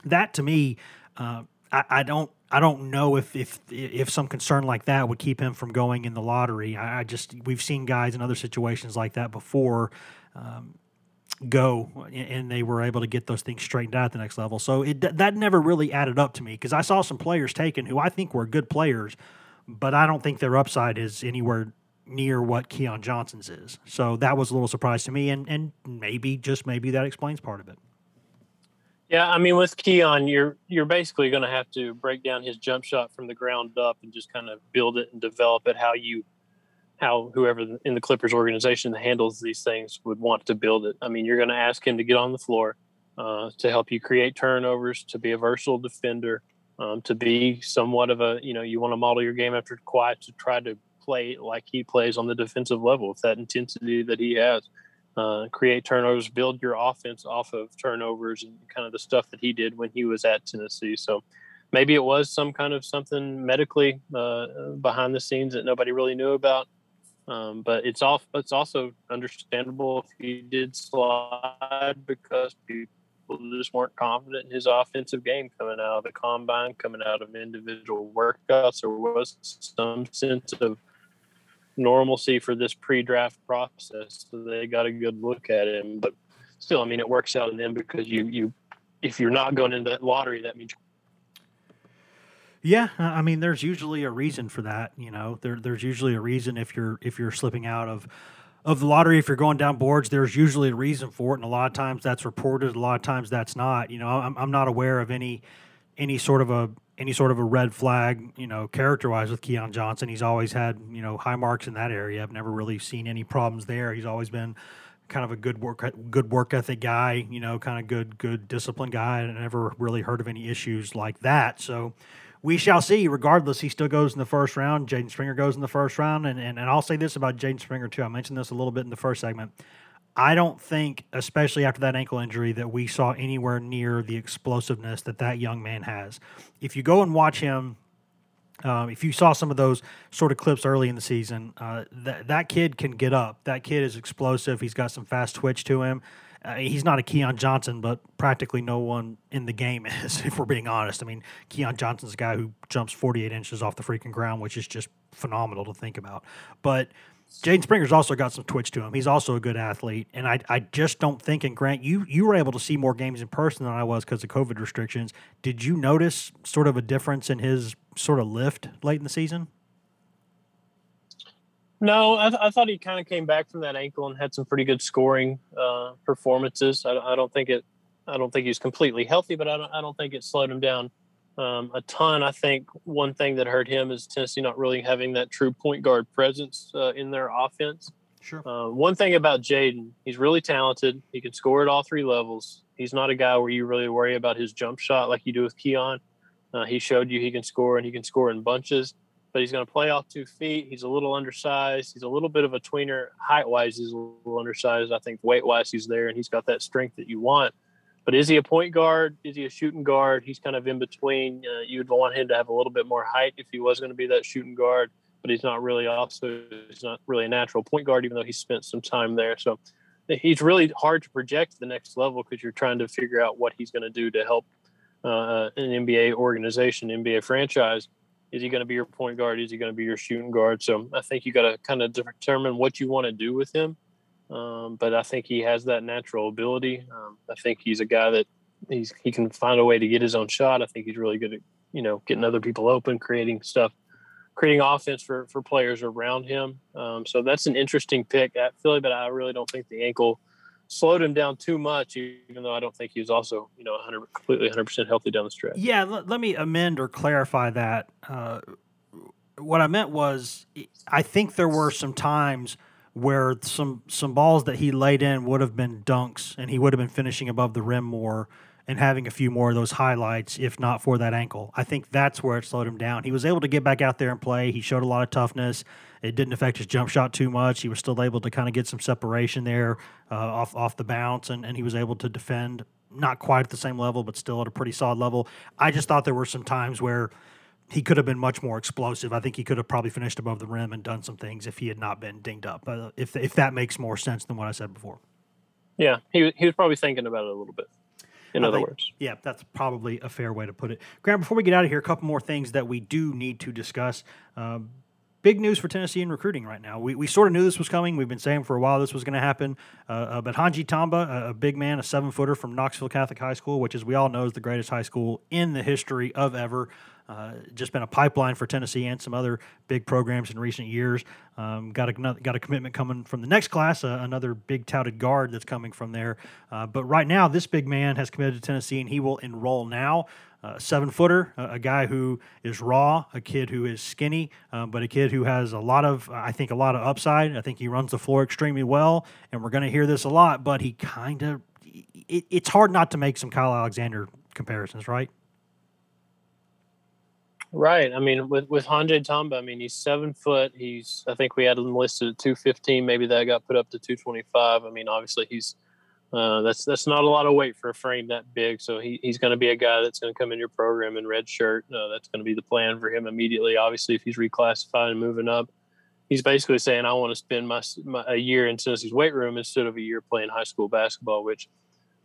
that to me, uh, I, I don't I don't know if if if some concern like that would keep him from going in the lottery. I, I just we've seen guys in other situations like that before um, go, and they were able to get those things straightened out at the next level. So it that never really added up to me because I saw some players taken who I think were good players, but I don't think their upside is anywhere near what Keon Johnson's is. So that was a little surprise to me, and and maybe just maybe that explains part of it. Yeah, I mean, with Keon, you're you're basically going to have to break down his jump shot from the ground up and just kind of build it and develop it how you, how whoever in the Clippers organization that handles these things would want to build it. I mean, you're going to ask him to get on the floor uh, to help you create turnovers, to be a versatile defender, um, to be somewhat of a you know you want to model your game after Kawhi to try to play like he plays on the defensive level with that intensity that he has. uh, create turnovers, build your offense off of turnovers, and kind of the stuff that he did when he was at Tennessee. So maybe it was some kind of something medically uh, behind the scenes that nobody really knew about. Um, but it's all it's also understandable if he did slide because people just weren't confident in his offensive game coming out of the combine, coming out of individual workouts. There was some sense of normalcy for this pre-draft process, so they got a good look at him. But still, I mean, it works out in them because you you if you're not going into that lottery, that means yeah, I mean, there's usually a reason for that. You know, there, there's usually a reason if you're if you're slipping out of of the lottery. If you're going down boards, there's usually a reason for it, and a lot of times that's reported. A lot of times that's not. You know, I'm, I'm not aware of any any sort of a any sort of a red flag. You know, character wise with Keon Johnson, he's always had you know high marks in that area. I've never really seen any problems there. He's always been kind of a good work good work ethic guy, you know, kind of good good disciplined guy. I never really heard of any issues like that. So we shall see. Regardless, he still goes in the first round. Jaden Springer goes in the first round, and, and and I'll say this about Jaden Springer too. I mentioned this a little bit in the first segment. I don't think, especially after that ankle injury, that we saw anywhere near the explosiveness that that young man has. If you go and watch him um, if you saw some of those sort of clips early in the season, uh, that that kid can get up. That kid is explosive. He's got some fast twitch to him. Uh, he's not a Keon Johnson, but practically no one in the game *laughs* is, if we're being honest. I mean, Keon Johnson's a guy who jumps 48 inches off the freaking ground, which is just phenomenal to think about. But Jaden Springer's also got some twitch to him. He's also a good athlete, and I, I just don't think. And Grant, you you were able to see more games in person than I was because of COVID restrictions. Did you notice sort of a difference in his sort of lift late in the season? No, I, th- I thought he kind of came back from that ankle and had some pretty good scoring uh, performances. I, I, don't think it. I don't think he's completely healthy, but I don't. I don't think it slowed him down um, a ton. I think one thing that hurt him is Tennessee not really having that true point guard presence uh, in their offense. Sure. Uh, one thing about Jaden, he's really talented. He can score at all three levels. He's not a guy where you really worry about his jump shot like you do with Keon. Uh, he showed you he can score and he can score in bunches but he's going to play off two feet. He's a little undersized. He's a little bit of a tweener. Height wise, he's a little undersized. I think weight wise, he's there and he's got that strength that you want. But is he a point guard? Is he a shooting guard? He's kind of in between. Uh, you'd want him to have a little bit more height if he was going to be that shooting guard, but he's not really also he's not really a natural point guard, even though he spent some time there. So he's really hard to project the next level because you're trying to figure out what he's going to do to help uh, an NBA organization, NBA franchise. Is he going to be your point guard? Is he going to be your shooting guard? So I think you got to kind of determine what you want to do with him. Um, but I think he has that natural ability. Um, I think he's a guy that he's he can find a way to get his own shot. I think he's really good at you know getting other people open, creating stuff, creating offense for for players around him. Um, so that's an interesting pick at Philly. But I really don't think the ankle slowed him down too much, even though I don't think he was also, you know, 100, completely 100% healthy down the stretch. Yeah, l- let me amend or clarify that. Uh, what I meant was, I think there were some times where some some balls that he laid in would have been dunks, and he would have been finishing above the rim more and having a few more of those highlights, if not for that ankle. I think that's where it slowed him down. He was able to get back out there and play. He showed a lot of toughness. It didn't affect his jump shot too much. He was still able to kind of get some separation there uh, off off the bounce, and, and he was able to defend not quite at the same level, but still at a pretty solid level. I just thought there were some times where he could have been much more explosive. I think he could have probably finished above the rim and done some things if he had not been dinged up. Uh, if if that makes more sense than what I said before. Yeah, he he was probably thinking about it a little bit in I other think, words. Yeah, that's probably a fair way to put it. Grant, before we get out of here, a couple more things that we do need to discuss. Um, big news for Tennessee in recruiting right now. We, we sort of knew this was coming. We've been saying for a while this was going to happen. Uh, uh, but Handje Tamba, a, a, big man, a seven footer from Knoxville Catholic High School, which, as we all know, is the greatest high school in the history of ever. Uh, just been a pipeline for Tennessee and some other big programs in recent years. Um, got a got a commitment coming from the next class, uh, another big touted guard that's coming from there. Uh, but right now, this big man has committed to Tennessee, and he will enroll now. Uh, seven footer, a guy who is raw, a kid who is skinny, uh, but a kid who has a lot of, I think, a lot of upside. I think he runs the floor extremely well, and we're going to hear this a lot. But he kind of, it, it's hard not to make some Kyle Alexander comparisons, right? Right. I mean, with with Handje Tamba, I mean, he's seven foot. He's I think we had him listed at two fifteen. Maybe that got put up to two twenty five. I mean, obviously he's uh, that's that's not a lot of weight for a frame that big. So he, he's going to be a guy that's going to come in your program in red shirt. Uh, that's going to be the plan for him immediately. Obviously, if he's reclassified and moving up, he's basically saying, "I want to spend my, my a year in Tennessee's weight room instead of a year playing high school basketball." Which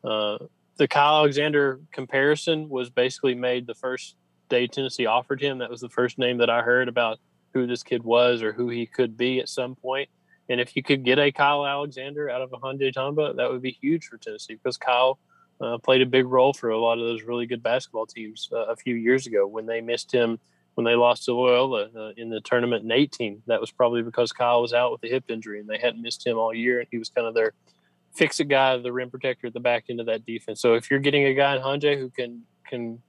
uh, the Kyle Alexander comparison was basically made the first day Tennessee offered him. That was the first name that I heard about who this kid was or who he could be at some point. And if you could get a Kyle Alexander out of a Handje Tamba, that would be huge for Tennessee because Kyle uh, played a big role for a lot of those really good basketball teams uh, a few years ago when they missed him when they lost to Loyola uh, in the tournament in 18. That was probably because Kyle was out with a hip injury and they hadn't missed him all year, and he was kind of their fix it guy, the rim protector at the back end of that defense. So if you're getting a guy in Handje who can can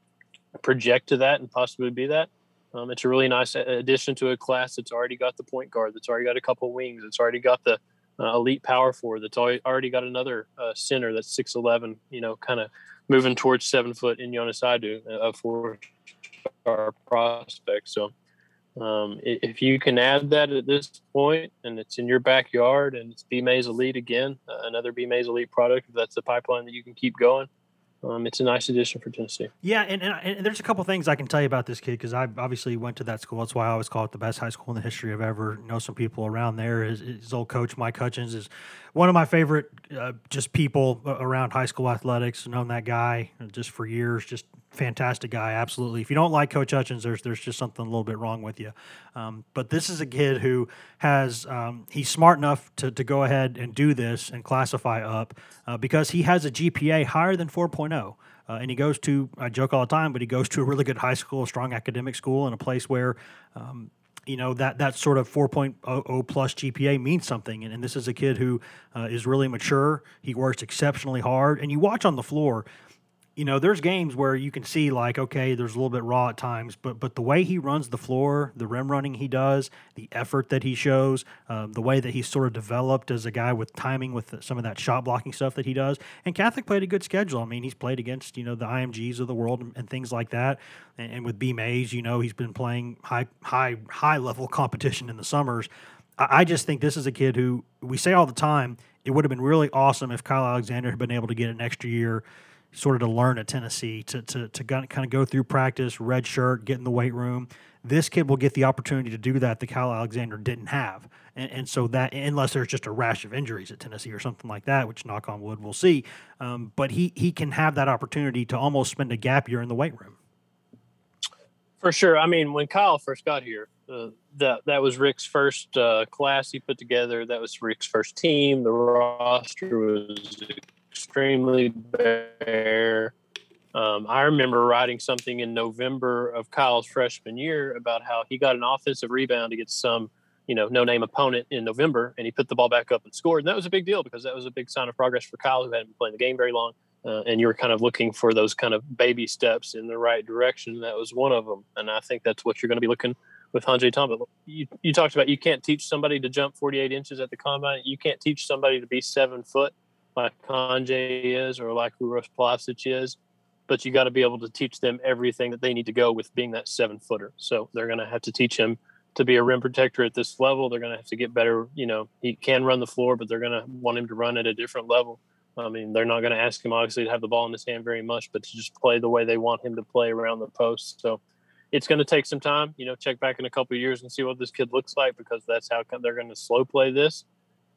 project to that and possibly be that. Um, it's a really nice addition to a class that's already got the point guard, that's already got a couple wings, it's already got the uh, elite power forward, that's already got another uh, center that's six eleven. You know, kind of moving towards seven foot in Jonas Aidoo, a four star prospect. So. Um, if you can add that at this point and it's in your backyard and it's B Mays Elite again, uh, another B Mays Elite product, if that's the pipeline that you can keep going, um, it's a nice addition for Tennessee. Yeah, and, and, and, there's a couple things I can tell you about this kid because I obviously went to that school. That's why I always call it the best high school in the history of ever. Know some people around there. His, his old coach Mike Hutchins is one of my favorite uh, just people around high school athletics. Known that guy just for years. Just fantastic guy, absolutely. If you don't like Coach Hutchins, there's there's just something a little bit wrong with you. Um, but this is a kid who has um, he's smart enough to, to go ahead and do this and classify up uh, because he has a GPA higher than 4.0. Uh, and he goes to I joke all the time, but he goes to a really good high school, a strong academic school, and a place where um, you know that that sort of 4.0 plus GPA means something. And, and this is a kid who uh, is really mature. He works exceptionally hard, and you watch on the floor you know, there's games where you can see like, okay, there's a little bit raw at times, but but the way he runs the floor, the rim running he does, the effort that he shows, um, the way that he's sort of developed as a guy with timing with some of that shot blocking stuff that he does. And Catholic played a good schedule. I mean, he's played against you know the IMGs of the world and, and things like that. And, and, with B Mays, you know, he's been playing high high high level *laughs* competition in the summers. I, I just think this is a kid who we say all the time. It would have been really awesome if Kyle Alexander had been able to get an extra year sort of to learn at Tennessee, to, to, to kind of go through practice, red shirt, get in the weight room. This kid will get the opportunity to do that that Kyle Alexander didn't have. And, and so that, unless there's just a rash of injuries at Tennessee or something like that, which knock on wood, we'll see. Um, but he, he can have that opportunity to almost spend a gap year in the weight room. For sure. I mean, when Kyle first got here, uh, that that was Rick's first uh, class he put together. That was Rick's first team. The roster was extremely bare. Um, I remember writing something in November of Kyle's freshman year about how he got an offensive rebound against some, you know, no name opponent in November, and he put the ball back up and scored. And that was a big deal because that was a big sign of progress for Kyle, who hadn't been playing the game very long. Uh, and you were kind of looking for those kind of baby steps in the right direction. That was one of them, and I think that's what you're going to be looking with Handje Tamba. You, you talked about you can't teach somebody to jump 48 inches at the combine. You can't teach somebody to be seven foot like Handje is or like Uros Plavsic is, but you got to be able to teach them everything that they need to go with being that seven footer. So they're going to have to teach him to be a rim protector at this level. They're going to have to get better. You know, he can run the floor, but they're going to want him to run at a different level. I mean, they're not going to ask him obviously to have the ball in his hand very much, but to just play the way they want him to play around the post. So it's going to take some time. You know, check back in a couple years and see what this kid looks like because that's how they're going to slow play this.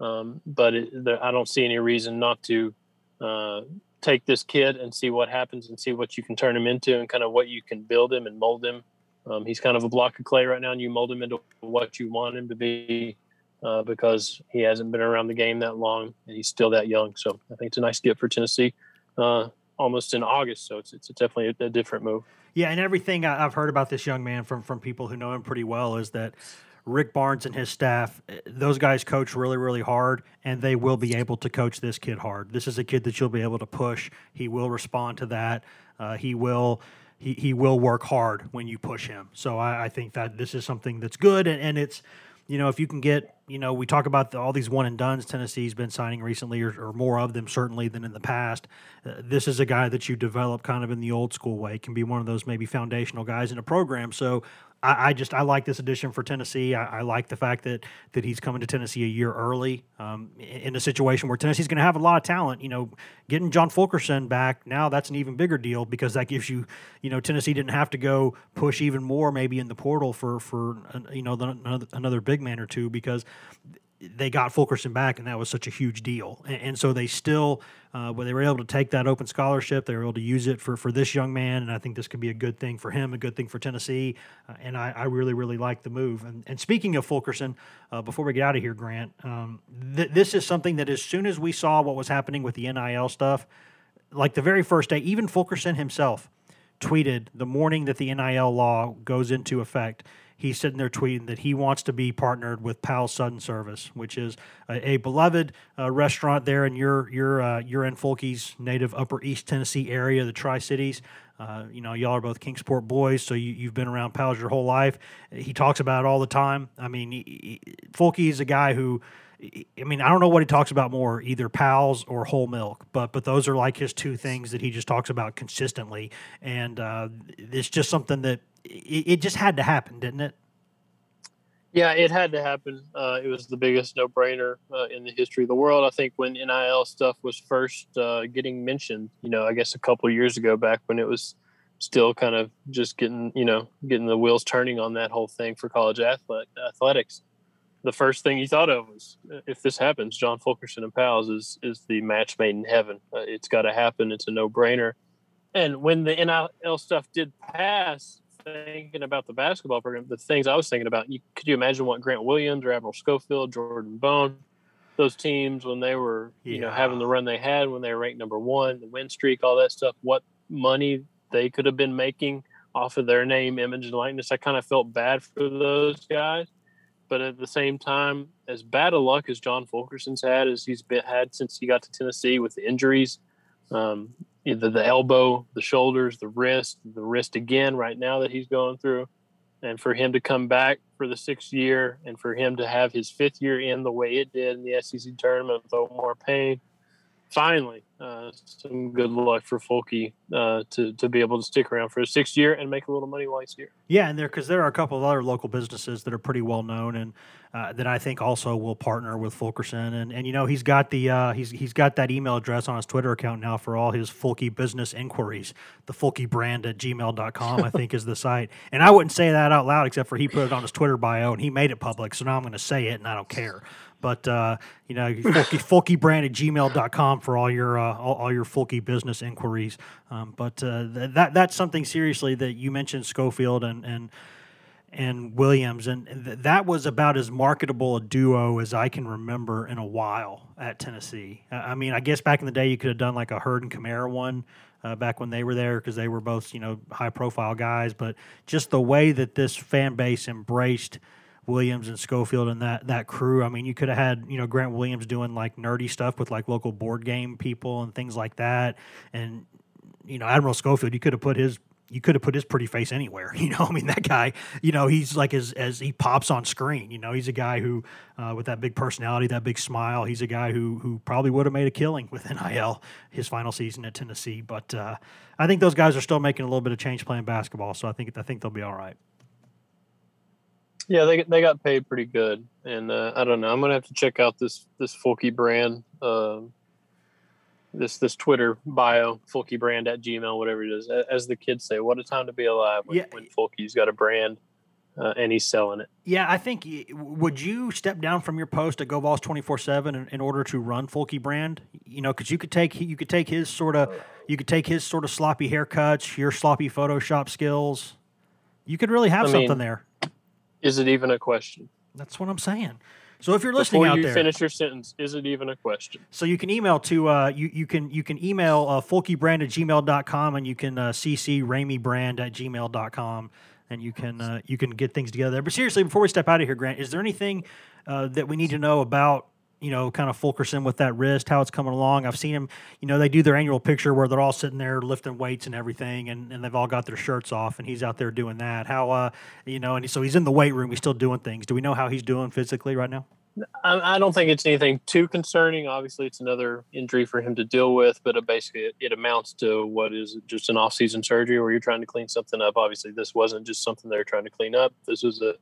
Um, but it, there, I don't see any reason not to uh, take this kid and see what happens and see what you can turn him into and kind of what you can build him and mold him. Um, he's kind of a block of clay right now, and you mold him into what you want him to be uh, because he hasn't been around the game that long and he's still that young. So I think it's a nice gift for Tennessee. Uh, almost in August, so it's it's definitely a, a different move. Yeah, and everything I've heard about this young man from from people who know him pretty well is that Rick Barnes and his staff, those guys coach really, really hard, and they will be able to coach this kid hard. This is a kid that you'll be able to push. He will respond to that. Uh, he will. He, he will work hard when you push him. So I, I think that this is something that's good, and, and it's you know, if you can get, you know, we talk about the, all these one and dones Tennessee's been signing recently, or, or more of them certainly than in the past. Uh, this is a guy that you develop kind of in the old school way. Can be one of those maybe foundational guys in a program. So I, I just I like this addition for Tennessee. I, I, like the fact that that he's coming to Tennessee a year early um, in a situation where Tennessee's going to have a lot of talent. You know, getting John Fulkerson back now that's an even bigger deal because that gives you you know Tennessee didn't have to go push even more maybe in the portal for for you know the, another big man or two because they got Fulkerson back, and that was such a huge deal. And, and so they still, uh, when they were able to take that open scholarship, they were able to use it for for this young man, and I think this could be a good thing for him, a good thing for Tennessee. Uh, and I, I, really, really like the move. And, and speaking of Fulkerson, uh, before we get out of here, Grant, um, th- this is something that as soon as we saw what was happening with the NIL stuff, like the very first day, even Fulkerson himself tweeted the morning that the NIL law goes into effect he's sitting there tweeting that he wants to be partnered with Pal's Sudden Service, which is a, a beloved uh, restaurant there in your your uh, your in Fulke's native Upper East Tennessee area, the Tri Cities. Uh, you know, y'all are both Kingsport boys, so you, have been around Pal's your whole life. He talks about it all the time. I mean, he, is a guy who. I mean, I don't know what he talks about more, either pals or whole milk, but but those are like his two things that he just talks about consistently, and uh, it's just something that it, just had to happen, didn't it? Yeah, it had to happen. Uh, it was the biggest no-brainer uh, in the history of the world. I think when NIL stuff was first uh, getting mentioned, you know, I guess a couple years ago, back when it was still kind of just getting, you know, getting the wheels turning on that whole thing for college athlete, athletics. The first thing you thought of was, uh, if this happens, John Fulkerson and Pals is is the match made in heaven. Uh, it's got to happen. It's a no-brainer. And when the NIL stuff did pass, thinking about the basketball program, the things I was thinking about, you, could you imagine what Grant Williams or Admiral Schofield, Jordan Bone, those teams when they were, yeah. you know, having the run they had when they were ranked number one, the win streak, all that stuff, what money they could have been making off of their name, image, and likeness. I kind of felt bad for those guys. But at the same time, as bad a luck as John Fulkerson's had, as he's been had since he got to Tennessee with the injuries, um, either the elbow, the shoulders, the wrist, the wrist again right now that he's going through. And for him to come back for the sixth year and for him to have his fifth year in the way it did in the SEC tournament without more pain, finally, uh, some good luck for Fulky uh, to to be able to stick around for a sixth year and make a little money while he's here. Yeah, and there because there are a couple of other local businesses that are pretty well known and uh, that I think also will partner with Fulkerson. And and you know he's got the uh, he's he's got that email address on his Twitter account now for all his Fulky business inquiries. The Fulky brand at gmail.com, I think is the site. *laughs* And I wouldn't say that out loud except for he put it on his Twitter bio and he made it public. So now I'm going to say it and I don't care. But uh, you know, Fulky, brand at gmail.com for all your uh, all, all, your Fulky business inquiries. Um, but uh, th- that that's something seriously that you mentioned Schofield and and and Williams, and th- that was about as marketable a duo as I can remember in a while at Tennessee. I mean, I guess back in the day you could have done like a Hurd and Kamara one. Uh, back when they were there, because they were both, you know, high-profile guys, but just the way that this fan base embraced Williams and Schofield and that that crew. I mean, you could have had you know Grant Williams doing like nerdy stuff with like local board game people and things like that, and you know Admiral Schofield. You could have put his you could have put his pretty face anywhere. *laughs* You know, I mean, that guy, you know, he's like as as he pops on screen. You know, he's a guy who, uh, with that big personality, that big smile, he's a guy who who probably would have made a killing with *laughs* NIL his final season at Tennessee. But uh, I think those guys are still making a little bit of change playing basketball, so I think I think they'll be all right. Yeah, they they got paid pretty good, and uh, I don't know. I'm gonna have to check out this this Fulky brand, uh, this this Twitter bio, Fulky brand at Gmail, whatever it is. As the kids say, what a time to be alive when, yeah. when Fulky's got a brand. Uh, and he's selling it. Yeah, I think. Would you step down from your post at GoVols twenty four seven in order to run Fulky brand? You know, because you could take you could take his sort of you could take his sort of sloppy haircuts, your sloppy Photoshop skills. You could really have I something mean, there. Is it even a question? That's what I'm saying. So if you're listening Before out you there, finish your sentence. Is it even a question? So you can email to uh, you you can you can email uh, fulkybrand at gmail.com and you can uh, cc rameybrand at gmail.com and you can uh, you can get things together. But seriously, before we step out of here, Grant, is there anything uh, that we need to know about you know, kind of Fulkerson with that wrist, how it's coming along. I've seen him, you know, they do their annual picture where they're all sitting there lifting weights and everything, and, and they've all got their shirts off, and he's out there doing that. How, uh, you know, and so he's in the weight room, he's still doing things. Do we know how he's doing physically right now? I, don't think it's anything too concerning. Obviously, it's another injury for him to deal with, but it basically it, it amounts to what is just an off-season surgery where you're trying to clean something up. Obviously, this wasn't just something they're trying to clean up. This was a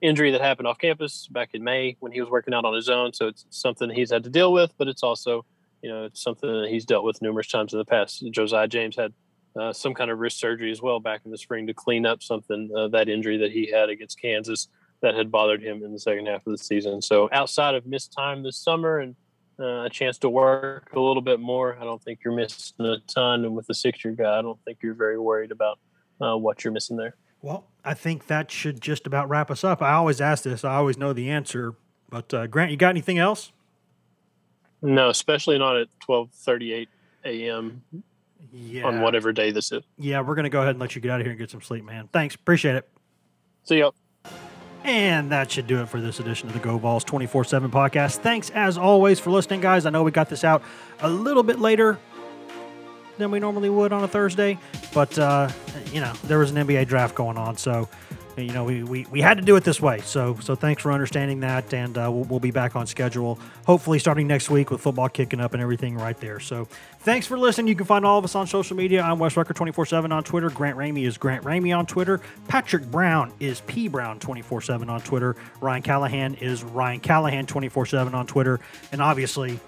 injury that happened off campus back in May when he was working out on his own. So it's something he's had to deal with, but it's also, you know, it's something that he's dealt with numerous times in the past. Josiah James had uh, some kind of wrist surgery as well back in the spring to clean up something uh, that injury that he had against Kansas that had bothered him in the second half of the season. So outside of missed time this summer and uh, a chance to work a little bit more, I don't think you're missing a ton. And with the six-year guy, I don't think you're very worried about uh, what you're missing there. Well, I think that should just about wrap us up. I always ask this. I always know the answer. But uh, Grant, you got anything else? No, especially not at 12:38 a.m. Yeah. on whatever day this is. Yeah, we're going to go ahead and let you get out of here and get some sleep, man. Thanks. Appreciate it. See ya. And that should do it for this edition of the Go Vols 24 7 podcast. Thanks as always for listening, guys. I know we got this out a little bit later than we normally would on a Thursday, but, uh, you know, there was an NBA draft going on. So, you know, we, we, we had to do it this way. So, so thanks for understanding that. And uh, we'll, we'll be back on schedule, hopefully starting next week with football kicking up and everything right there. So, thanks for listening. You can find all of us on social media. I'm Wes Rucker 24 7 on Twitter. Grant Ramey is Grant Ramey on Twitter. Patrick Brown is P Brown 24 7 on Twitter. Ryan Callahan is Ryan Callahan 24 7 on Twitter. And obviously,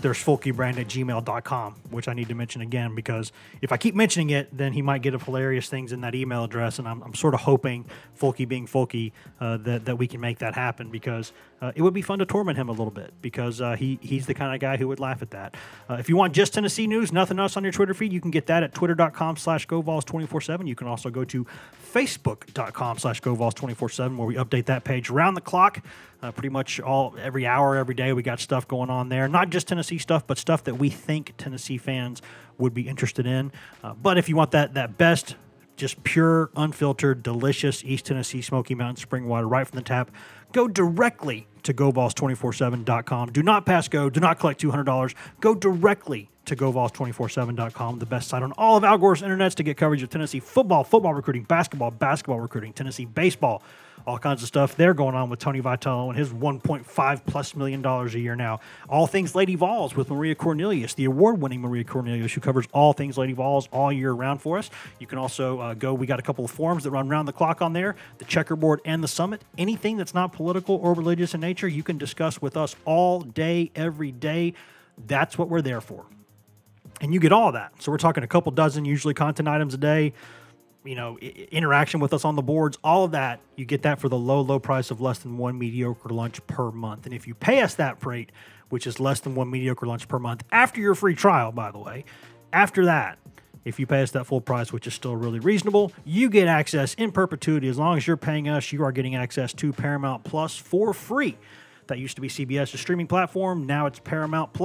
there's fulkybrand at gmail.com, which I need to mention again because if I keep mentioning it, then he might get up hilarious things in that email address. And I'm, I'm sort of hoping, Fulky being Fulky, uh, that, that we can make that happen because uh, it would be fun to torment him a little bit because uh, he, he's the kind of guy who would laugh at that. Uh, if you want just Tennessee news, nothing else on your Twitter feed, you can get that at twitter.com slash GoVols247. You can also go to facebook.com slash GoVols247 where we update that page around the clock. Uh, pretty much all every hour, every day, we got stuff going on there. Not just Tennessee stuff, but stuff that we think Tennessee fans would be interested in. Uh, but if you want that that best, just pure, unfiltered, delicious East Tennessee Smoky Mountain spring water right from the tap, go directly to GoVols247.com. Do not pass go. Do not collect $200. Go directly to GoVols247.com, the best site on all of Al Gore's internets to get coverage of Tennessee football, football recruiting, basketball, basketball recruiting, Tennessee baseball, all kinds of stuff there going on with Tony Vitello and his 1.5 plus million dollars a year now. All things Lady Vols with Maria Cornelius, the award-winning Maria Cornelius, who covers all things Lady Vols all year round for us. You can also uh, go. We got a couple of forums that run round the clock on there, the checkerboard and the summit. Anything that's not political or religious in nature, you can discuss with us all day, every day. That's what we're there for and you get all that. So we're talking a couple dozen, usually content items a day. You know, interaction with us on the boards, all of that. You get that for the low, low price of less than one mediocre lunch per month. And if you pay us that freight, which is less than one mediocre lunch per month, after your free trial, by the way, after that, if you pay us that full price, which is still really reasonable, you get access in perpetuity. As long as you're paying us, you are getting access to Paramount Plus for free. That used to be CBS's streaming platform. Now it's Paramount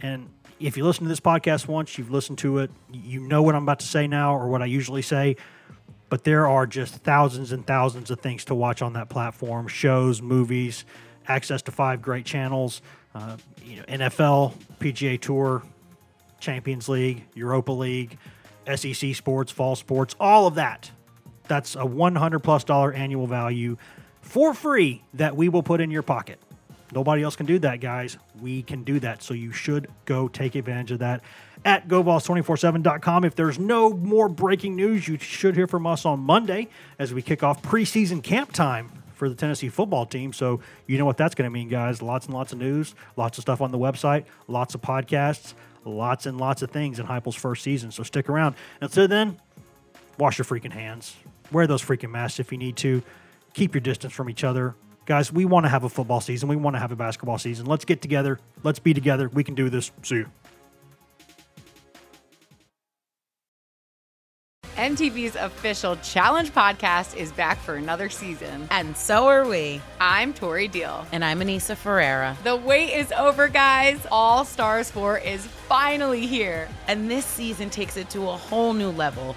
And if you listen to this podcast once, you've listened to it, you know what I'm about to say now or what I usually say. But there are just thousands and thousands of things to watch on that platform shows, movies, access to five great channels, uh, you know, NFL, PGA Tour, Champions League, Europa League, SEC sports, fall sports, all of that. That's a 100 plus dollar annual value for free that we will put in your pocket. Nobody else can do that, guys. We can do that. So you should go take advantage of that at GoVols247.com. If there's no more breaking news, you should hear from us on Monday as we kick off preseason camp time for the Tennessee football team. So you know what that's going to mean, guys. Lots and lots of news, lots of stuff on the website, lots of podcasts, lots and lots of things in Heupel's first season. So stick around. Until then, wash your freaking hands. Wear those freaking masks if you need to. Keep your distance from each other. Guys, we want to have a football season. We want to have a basketball season. Let's get together. Let's be together. We can do this. See you. MTV's official Challenge podcast is back for another season. And so are we. I'm Tori Deal. And I'm Aneesa Ferreira. The wait is over, guys. All Stars 4 is finally here. And this season takes it to a whole new level